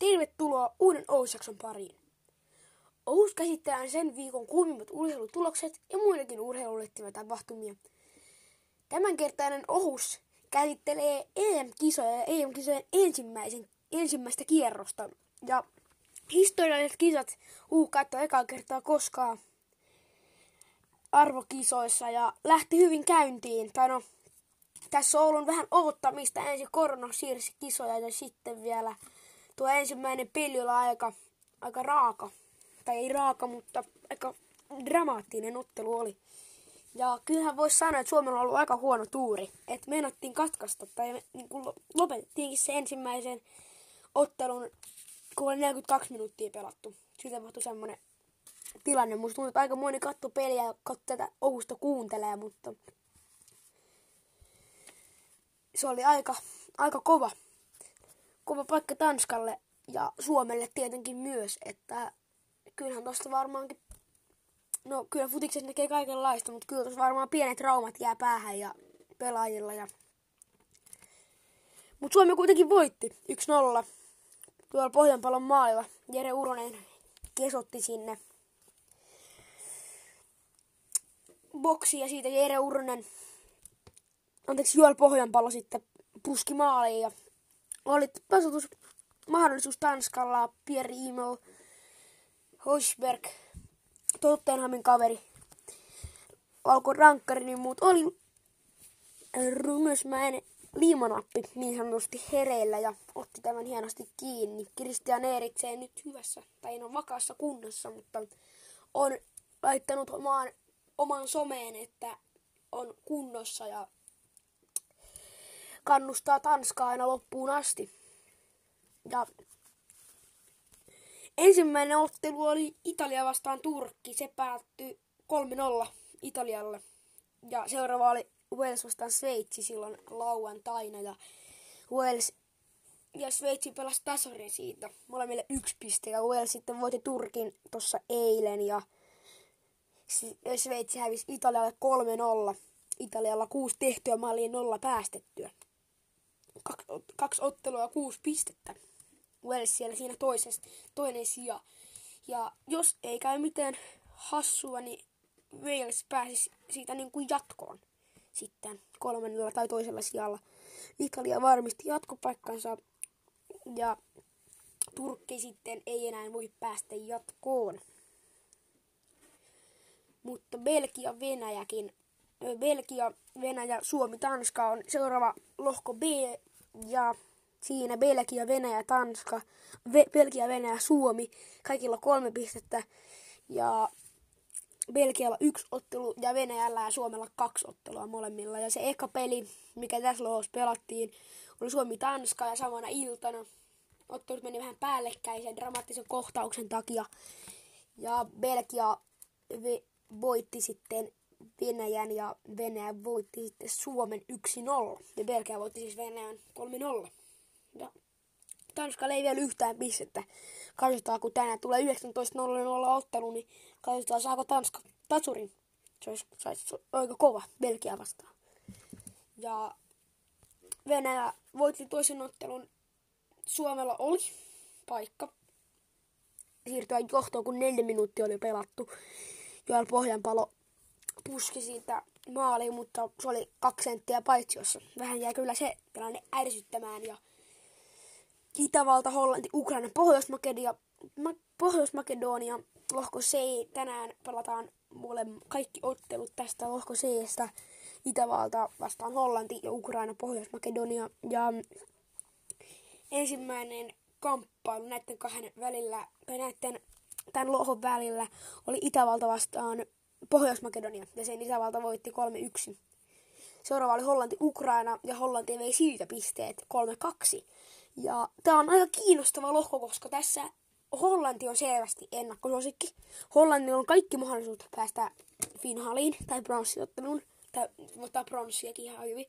Tervetuloa uuden Ousjakson pariin. Ous käsittää sen viikon kuumimmat urheilutulokset ja muidenkin urheilulle tapahtumia. Tämänkertainen Ohus käsittelee EM-kisoja ja EM-kisojen ensimmäisen, ensimmäistä kierrosta. Ja historialliset kisat uhkaattaa ekaa kertaa koskaan arvokisoissa ja lähti hyvin käyntiin. Tai no, tässä on ollut vähän odottamista ensin korona siirsi kisoja ja sitten vielä tuo ensimmäinen peli oli aika, aika raaka. Tai ei raaka, mutta aika dramaattinen ottelu oli. Ja kyllähän voisi sanoa, että Suomella on ollut aika huono tuuri. Että meinattiin katkaista tai niin kuin lopetettiinkin se ensimmäisen ottelun, kun oli 42 minuuttia pelattu. Sitten tapahtui semmoinen tilanne. Musta tuntuu, että aika moni katto peliä ja tätä Ousta kuuntelee, mutta se oli aika, aika kova, kova paikka Tanskalle ja Suomelle tietenkin myös, että kyllähän tuosta varmaankin, no kyllä futiksessa näkee kaikenlaista, mutta kyllä varmaan pienet traumat jää päähän ja pelaajilla. Ja... Mutta Suomi kuitenkin voitti 1-0 tuolla Pohjanpalon maalilla. Jere Uronen kesotti sinne boksi ja siitä Jere Uronen anteeksi, Juel Pohjanpallo sitten puski maaliin ja oli mahdollisuus Tanskalla, Pierre Imel, Hoisberg, Tottenhamin kaveri, alkoi rankkari, niin muut oli Rumösmäen liimanappi niin sanotusti hereillä ja otti tämän hienosti kiinni. Christian Eriksen nyt hyvässä, tai ei ole vakaassa kunnossa, mutta on laittanut omaan, oman someen, että on kunnossa ja kannustaa Tanskaa aina loppuun asti. Ja ensimmäinen ottelu oli Italia vastaan Turkki. Se päättyi 3-0 Italialle. Ja seuraava oli Wales vastaan Sveitsi silloin lauantaina. Ja Wales ja Sveitsi pelasi tasarin siitä. Molemmille yksi piste. Ja Wales sitten voitti Turkin tuossa eilen. Ja Sveitsi hävisi Italialle 3-0. Italialla kuusi tehtyä maalia nolla päästettyä kaksi, ottelua ja kuusi pistettä. Wales siellä siinä toisessa, toinen sija. Ja jos ei käy mitään hassua, niin Wales pääsisi siitä niin kuin jatkoon sitten kolmannella tai toisella sijalla. Italia varmisti jatkopaikkansa ja Turkki sitten ei enää voi päästä jatkoon. Mutta Belgia, Venäjäkin, Belgia, Venäjä, Suomi, Tanska on seuraava lohko B ja siinä Belgia, Venäjä, Tanska, Ve- Belgia, Venäjä, Suomi, kaikilla kolme pistettä. Ja Belgialla yksi ottelu ja Venäjällä ja Suomella kaksi ottelua molemmilla. Ja se eka peli, mikä tässä lohkossa pelattiin, oli Suomi-Tanska ja samana iltana. Ottelut meni vähän päällekkäisen dramaattisen kohtauksen takia. Ja Belgia voitti sitten Venäjän ja Venäjä voitti sitten Suomen 1-0. Ja Belgia voitti siis Venäjän 3-0. Ja Tanskalla ei vielä yhtään pistettä. Katsotaan, kun tänään tulee 19.00 ottelu, niin katsotaan saako Tanska tatsurin. Se olisi, se olisi aika kova Belgia vastaan. Ja Venäjä voitti toisen ottelun. Suomella oli paikka siirtyä johtoon, kun neljä minuuttia oli pelattu. Joel Pohjanpalo puski siitä maaliin, mutta se oli kaksi senttiä paitsiossa. Vähän jäi kyllä se tilanne ärsyttämään ja Itävalta, Hollanti, Ukraina, Pohjois-Makedonia, Pohjois-Makedonia, lohko C. Tänään pelataan mulle kaikki ottelut tästä lohko C. Itävalta vastaan Hollanti ja Ukraina, Pohjois-Makedonia. Ja ensimmäinen kamppailu näiden kahden välillä, tai näiden tämän lohon välillä oli Itävalta vastaan Pohjois-Makedonia ja sen isävalta voitti 3-1. Seuraava oli Hollanti-Ukraina ja Hollanti vei siitä pisteet 3-2. Ja tämä on aika kiinnostava lohko, koska tässä Hollanti on selvästi ennakkosuosikki. Hollanti on kaikki mahdollisuudet päästä finaaliin tai pronssiotteluun. Tai ottaa pronssiakin ihan hyvin.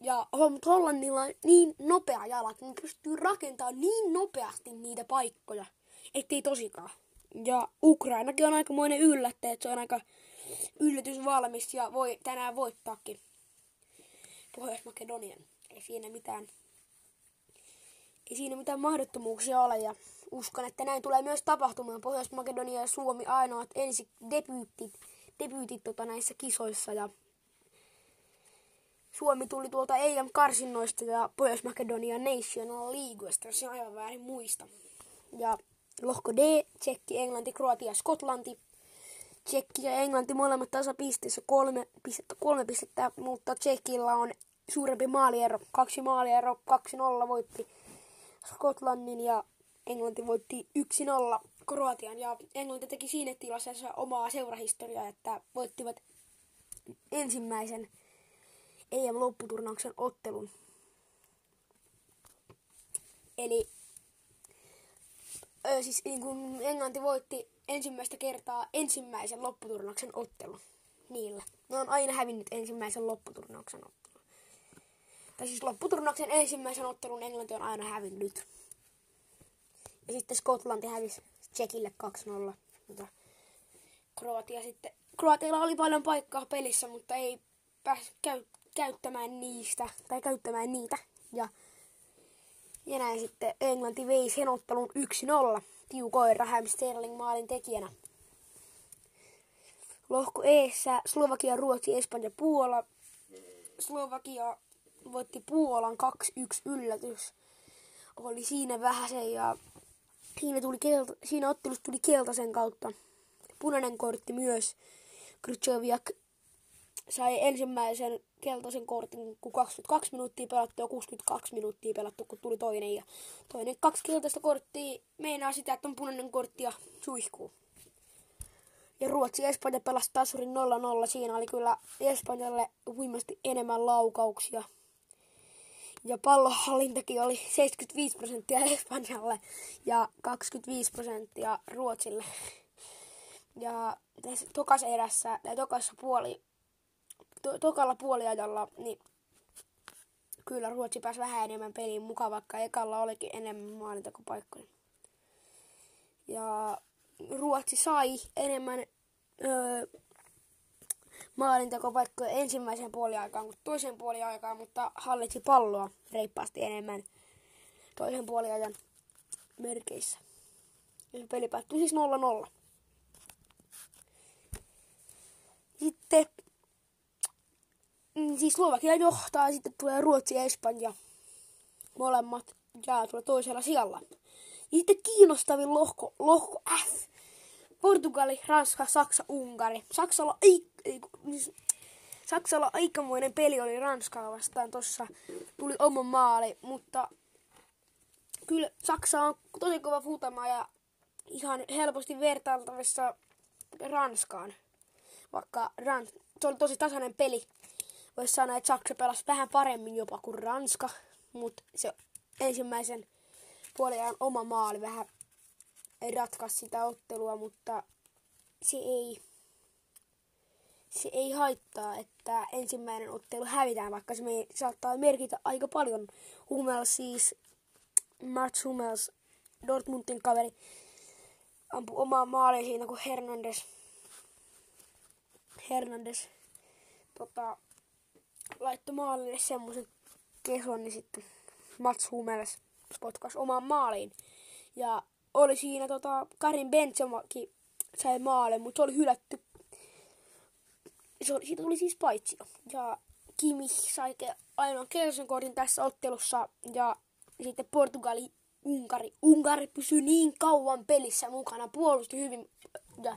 Ja Hollannilla on niin nopea jalat, että pystyy rakentamaan niin nopeasti niitä paikkoja, ettei tosikaan. Ja Ukrainakin on aikamoinen yllättäjä, että se on aika yllätys valmis ja voi tänään voittaakin Pohjois-Makedonian. Ei siinä mitään. ei siinä mitään mahdottomuuksia ole ja uskon, että näin tulee myös tapahtumaan. Pohjois-Makedonia ja Suomi ainoat ensi debyytit, debyytit tota näissä kisoissa ja Suomi tuli tuolta EM-karsinnoista ja Pohjois-Makedonia National Leaguesta, jos aivan väärin muista. Ja lohko D, Tsekki, Englanti, Kroatia, Skotlanti. Tsekki ja Englanti molemmat tasapisteissä kolme pistettä, kolme pistettä, mutta Tsekillä on suurempi maaliero, kaksi maaliero, 2-0 voitti Skotlannin ja Englanti voitti 1-0 Kroatian ja Englanti teki siinä tilassa omaa seurahistoriaa, että voittivat ensimmäisen EM-lopputurnauksen ottelun. Eli ö, siis niin kuin Englanti voitti ensimmäistä kertaa ensimmäisen lopputurnauksen ottelun niillä. Ne on aina hävinnyt ensimmäisen lopputurnauksen ottelun. Tai siis lopputurnauksen ensimmäisen ottelun Englanti on aina hävinnyt. Ja sitten Skotlanti hävisi Tsekille 2-0. Mutta Kroatia sitten... Kroatialla oli paljon paikkaa pelissä, mutta ei päässyt käy, käyttämään niistä, tai käyttämään niitä. Ja, ja näin sitten Englanti vei sen ottelun 1-0 tiukoin Raheem Sterling maalin tekijänä. Lohko Eessä Slovakia, Ruotsi, Espanja, Puola. Slovakia voitti Puolan 2-1 yllätys. Oli siinä vähän se ja siinä, tuli kelta, siinä ottelussa tuli keltaisen kautta. Punainen kortti myös. Krychowiak sai ensimmäisen keltaisen kortin, kun 22 minuuttia pelattu ja 62 minuuttia pelattu, kun tuli toinen. Ja toinen kaksi keltaista korttia meinaa sitä, että on punainen kortti ja suihkuu. Ja Ruotsi ja Espanja pelasi tasurin 0-0. Siinä oli kyllä Espanjalle huimasti enemmän laukauksia. Ja pallohallintakin oli 75 prosenttia Espanjalle ja 25 prosenttia Ruotsille. Ja tässä tokassa erässä, tai tokassa puoli, to, tokalla puoliajalla, niin kyllä Ruotsi pääsi vähän enemmän peliin mukaan, vaikka ekalla olikin enemmän maalintakopaikkoja. Ja Ruotsi sai enemmän öö, maalintakopaikkoja ensimmäisen puoliaikaan kuin toisen puoliaikaan, mutta hallitsi palloa reippaasti enemmän toisen puoliajan merkeissä. Ja peli päättyi siis 0-0. Sitten siis Slovakia johtaa, sitten tulee Ruotsi ja Espanja. Molemmat jää tuolla toisella sijalla. Ja sitten kiinnostavin lohko, lohko F. Portugali, Ranska, Saksa, Unkari. Saksalla ei, ei niin, Saksalla aikamoinen peli oli Ranskaa vastaan tossa. Tuli oma maali, mutta kyllä Saksa on tosi kova futama ja ihan helposti vertailtavissa Ranskaan. Vaikka Rans, se oli tosi tasainen peli. Voisi sanoa, että Saksa pelasi vähän paremmin jopa kuin Ranska, mutta se ensimmäisen puoliajan oma maali vähän ei ratkaisi sitä ottelua, mutta se ei, se ei haittaa, että ensimmäinen ottelu hävitään, vaikka se me saattaa merkitä aika paljon. Hummels siis, Mats Hummels, Dortmundin kaveri, ampui omaa maaliin siinä, kun Hernandez, Hernandez tota, laittoi maalille semmoisen keson, niin sitten Mats Hummels potkas omaan maaliin. Ja oli siinä tota, Karin Benzemakin sai maale, mutta se oli hylätty. Se oli, siitä tuli siis paitsi. Ja Kimi sai ainoan keltaisen kortin tässä ottelussa. Ja sitten Portugali, Unkari. Unkari pysyi niin kauan pelissä mukana, puolusti hyvin. Ja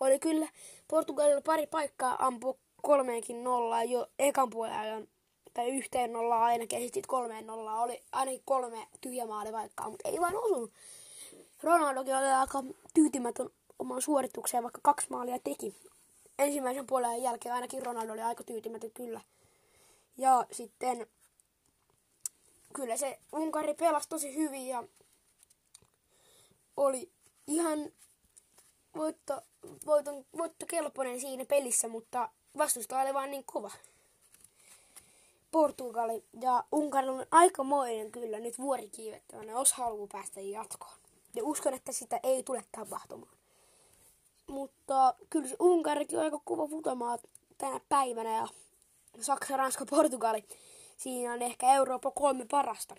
oli kyllä Portugalilla pari paikkaa ampua kolmeenkin nollaa jo ekan puolen tai yhteen nollaa ainakin, ja sitten kolmeen nollaa oli ainakin kolme tyhjämaalivaikkaa, mutta ei vaan osunut. Ronaldokin oli aika tyytymätön oman suoritukseen, vaikka kaksi maalia teki. Ensimmäisen puolen jälkeen ainakin Ronaldo oli aika tyytymätön kyllä. Ja sitten kyllä se Unkari pelasi tosi hyvin ja oli ihan voitto, voiton, voittokelpoinen siinä pelissä, mutta vastusta oli vaan niin kova. Portugali ja Unkari on aikamoinen kyllä nyt vuorikiivettävänä, jos haluaa päästä jatkoon. Ja uskon, että sitä ei tule tapahtumaan. Mutta kyllä se Unkarikin on aika kova futamaa tänä päivänä ja Saksa, Ranska, Portugali. Siinä on ehkä Euroopan kolme parasta.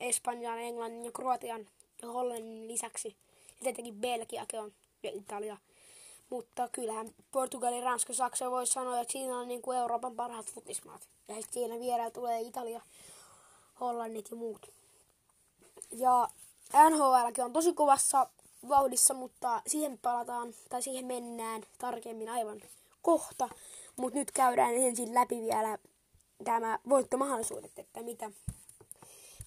Espanjan, Englannin ja Kroatian ja Hollannin lisäksi. Ja tietenkin Belgiakin on ja Italia. Mutta kyllähän Portugali, Ranska, Saksa voi sanoa, että siinä on niin kuin Euroopan parhaat futismaat. Ja sitten siinä vierellä tulee Italia, Hollannit ja muut. Ja NHLkin on tosi kovassa vauhdissa, mutta siihen palataan, tai siihen mennään tarkemmin aivan kohta. Mutta nyt käydään ensin läpi vielä tämä voittomahdollisuudet, että mitä,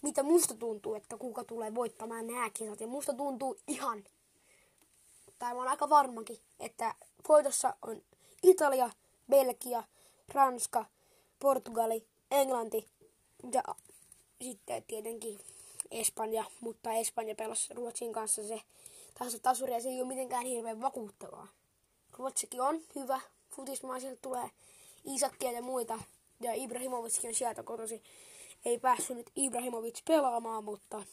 mitä musta tuntuu, että kuka tulee voittamaan nämä kisat. Ja musta tuntuu ihan, tai mä oon aika varmakin, että voitossa on Italia, Belgia, Ranska, Portugali, Englanti ja sitten tietenkin Espanja, mutta Espanja pelasi Ruotsin kanssa se tässä tasuri ja se ei ole mitenkään hirveän vakuuttavaa. Ruotsikin on hyvä, futismaa sieltä tulee Isakkia ja muita, ja Ibrahimovickin on sieltä kotosi. Ei päässyt nyt Ibrahimovic pelaamaan, mutta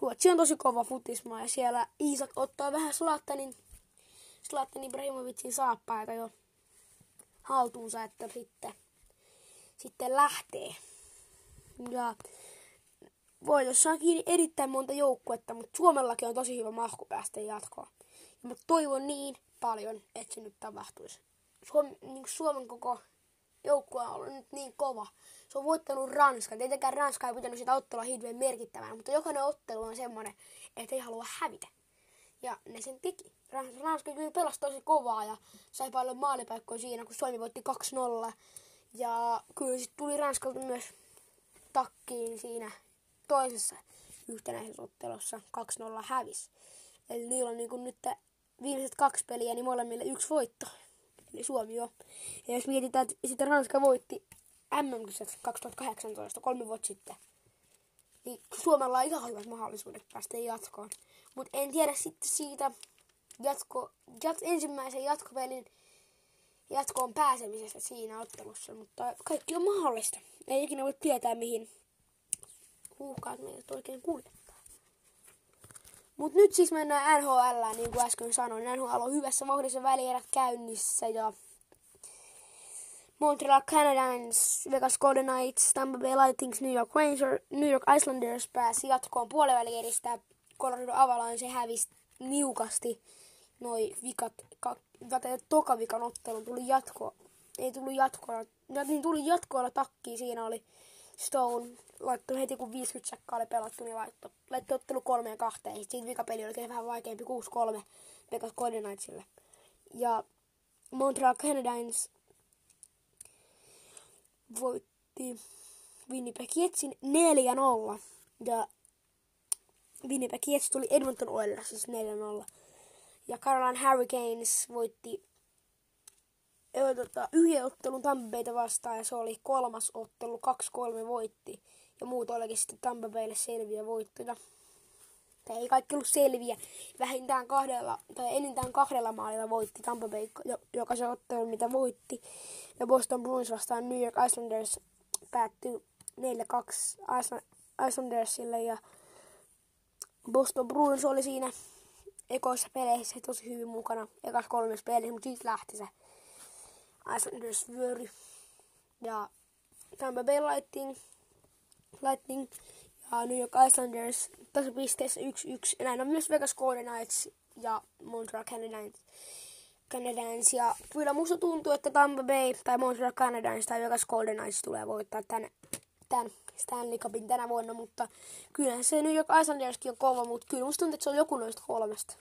Ruotsi on tosi kova futismaa ja siellä Isak ottaa vähän Slattanin, Slattanin Ibrahimovicin saappaita jo haltuunsa, että sitten, sitten lähtee. Ja voitossa on kiinni erittäin monta joukkuetta, mutta Suomellakin on tosi hyvä mahku päästä jatkoon. Ja mä toivon niin paljon, että se nyt tapahtuisi. Suomi, niin Suomen koko joukkue on ollut nyt niin kova. Se on voittanut Ranska. Tietenkään Ranska ei pitänyt sitä ottelua hirveän merkittävänä, mutta jokainen ottelu on semmoinen, että ei halua hävitä. Ja ne sen teki. Ranska kyllä pelasi tosi kovaa ja sai paljon maalipaikkoja siinä, kun Suomi voitti 2-0. Ja kyllä sitten tuli Ranskalta myös takkiin siinä toisessa yhtenäisessä ottelussa 2-0 hävis. Eli niillä on niin kuin nyt viimeiset kaksi peliä, niin molemmille yksi voitto. Eli Suomi on. Ja jos mietitään, että sitten Ranska voitti mm 2018, kolme vuotta sitten, niin Suomella on ihan hyvät mahdollisuudet päästä jatkoon. Mutta en tiedä sitten siitä jatko, jat, ensimmäisen jatkopelin jatkoon pääsemisestä siinä ottelussa, mutta kaikki on mahdollista. Ei ikinä voi tietää, mihin huuhkaat meidät oikein kuljettaa. Mut nyt siis mennään NHL, niin kuin äsken sanoin. NHL on hyvässä vauhdissa välierät käynnissä ja Montreal Canadiens, Vegas Golden Knights, Tampa Bay Lightning, New York Rangers, New York Islanders pääsi jatkoon puolivälieristä. Colorado Avalanche hävisi niukasti noi vikat, ka, toka vikan ottelun tuli jatko, ei tullut jatkoa, niin tuli jatkoilla takkiin, siinä oli Stone laittoi heti kun 50 sekkaa oli pelattu, niin laittoi, laittoi ottelu kolmeen kahteen. Sitten vikapeli oli vähän vaikeampi 6-3 Vegas Golden Knightsille. Ja Montreal Canadiens voitti Winnipeg Jetsin 4-0. Ja Winnipeg Jets tuli Edmonton Oilers siis 4-0. Ja Carolina Hurricanes voitti tota, yhden ottelun Tampeita vastaan ja se oli kolmas ottelu, 2-3 voitti. Ja muut olikin sitten Tampa Baylle selviä voittoja. Tai ei kaikki ollut selviä. Vähintään kahdella, tai enintään kahdella maalilla voitti Tampa Bay joka se ottelu, mitä voitti. Ja Boston Bruins vastaan New York Islanders päättyi 4-2 Islandersille. Ja Boston Bruins oli siinä ekoissa peleissä tosi hyvin mukana. Ekas kolmes pelissä, mutta sitten lähti se Islanders vyöry. Ja Tampa Bay Lightning Lightning ja New York Islanders tasapisteessä 1-1. Näin on myös Vegas Golden Knights ja Montreal Canadiens. Canadiens. Ja kyllä musta tuntuu, että Tampa Bay tai Montreal Canadiens tai Vegas Golden Knights tulee voittaa tän, tän Stanley Cupin tänä vuonna, mutta kyllä se New York Islanderskin on kova, mutta kyllä musta tuntuu, että se on joku noista kolmesta.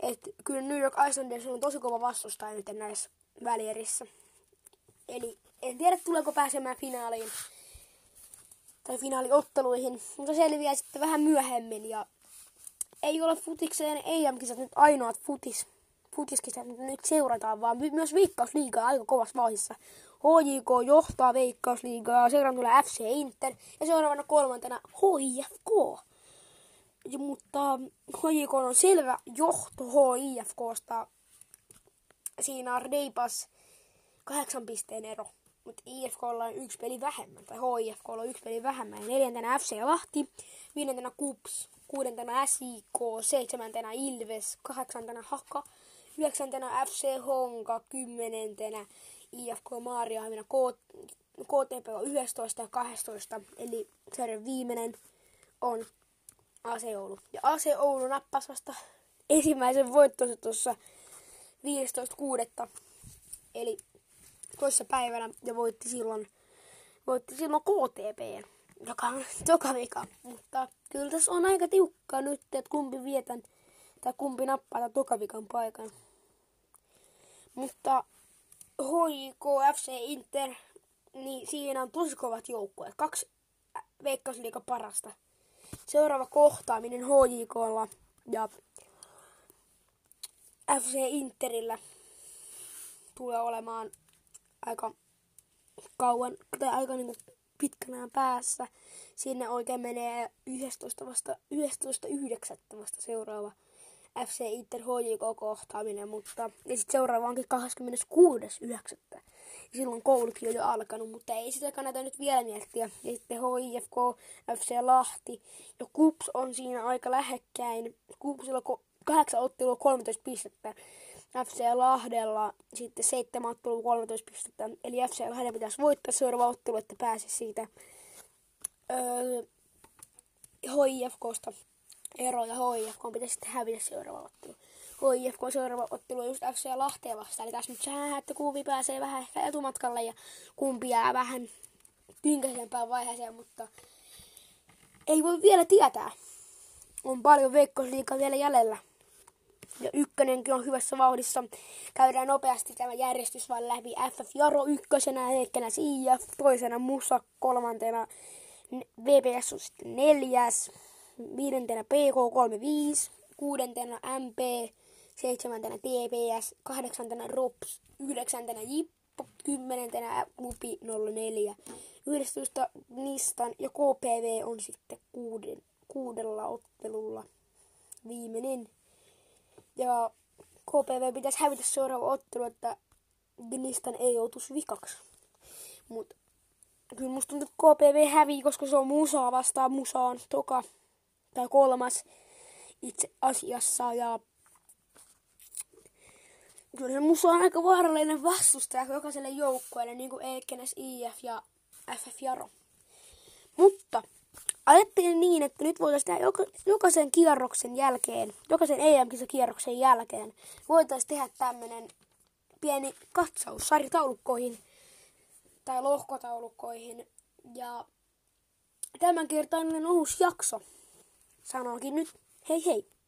Et kyllä New York Islanders on tosi kova vastustaja nyt näissä välierissä. Eli en tiedä tuleeko pääsemään finaaliin tai finaaliotteluihin, mutta selviää sitten vähän myöhemmin. Ja ei ole futikseen EM-kisat nyt ainoat futis, futiskisat, mitä nyt seurataan, vaan myös Veikkausliigaa aika kovassa vaiheessa. HJK johtaa Veikkausliigaa, seuraavana tulee FC Inter ja seuraavana kolmantena HIFK. Ja, mutta HJK on selvä johto HIFKsta. Siinä on reipas kahdeksan pisteen ero mutta IFK on yksi peli vähemmän, tai HIFK on yksi peli vähemmän. Neljäntenä FC Lahti, viidentenä KUPS, kuudentena SIK, seitsemäntenä Ilves, kahdeksantena Haka, yhdeksäntenä FC Honka, kymmenentenä IFK Maariahamina, KTP on 11 ja 12, eli sarjan viimeinen on AC Oulu. Ja AC Oulu nappasi vasta ensimmäisen voittonsa tuossa 15.6. Eli toisessa päivänä ja voitti silloin, voitti silloin KTP, joka on toka vika. Mutta kyllä tässä on aika tiukka nyt, että kumpi vietän tai kumpi nappaa tämän tokavikan paikan. Mutta HJK, FC Inter, niin siinä on tosi kovat joukkueet. Kaksi veikkausliiga parasta. Seuraava kohtaaminen HJKlla ja FC Interillä tulee olemaan aika kauan, tai aika niin pitkänään päässä. Sinne oikein menee 11 vasta, 11.9. vasta seuraava FC Inter HJK kohtaaminen, mutta ja sitten seuraava onkin 26.9. Silloin koulukin on jo alkanut, mutta ei sitä kannata nyt vielä miettiä. Ja sitten HIFK, FC Lahti ja KUPS on siinä aika lähekkäin. KUPSilla ko- kahdeksan ottelua 13 pistettä. FC Lahdella sitten seitsemän ottelua 13 pistettä. Eli FC Lahden pitäisi voittaa seuraava ottelu, että pääse siitä öö, HIFKsta ero ja HIFK pitäisi sitten hävitä seuraava ottelu. HIFK seuraava ottelu on just FC Lahteen vastaan. Eli tässä nyt sää, että kumpi pääsee vähän ehkä etumatkalle ja kumpi jää vähän tynkäisempään vaiheeseen, mutta ei voi vielä tietää. On paljon veikkausliikaa vielä jäljellä. Ja ykkönenkin on hyvässä vauhdissa. Käydään nopeasti tämä järjestys vaan läpi. FF Jaro ykkösenä, Heikkänä IF, toisena Musa, kolmantena VPS on sitten neljäs, viidentenä PK35, kuudentena MP, seitsemäntenä TPS, kahdeksantena ROPS, yhdeksäntenä Jippo, kymmenentenä Klubi 04, 11 Nistan ja KPV on sitten kuuden, kuudella ottelulla viimeinen. Ja KPV pitäisi hävitä seuraava ottelu, että Nistan ei joutuisi vikaksi. Mutta kyllä musta tuntuu, että KPV hävii, koska se on Musaa vastaan. Musa on toka tai kolmas itse asiassa. Ja kyllä se Musa on aika vaarallinen vastustaja jokaiselle joukkueelle, niin kuin Ekenes, IF ja FF Jaro. Mutta ajattelin niin, että nyt voitaisiin tehdä joka, jokaisen kierroksen jälkeen, jokaisen EM-kierroksen jälkeen, voitaisiin tehdä tämmöinen pieni katsaus sarjataulukkoihin tai lohkotaulukkoihin. Ja tämänkertainen uusi jakso. Sanoinkin nyt hei hei!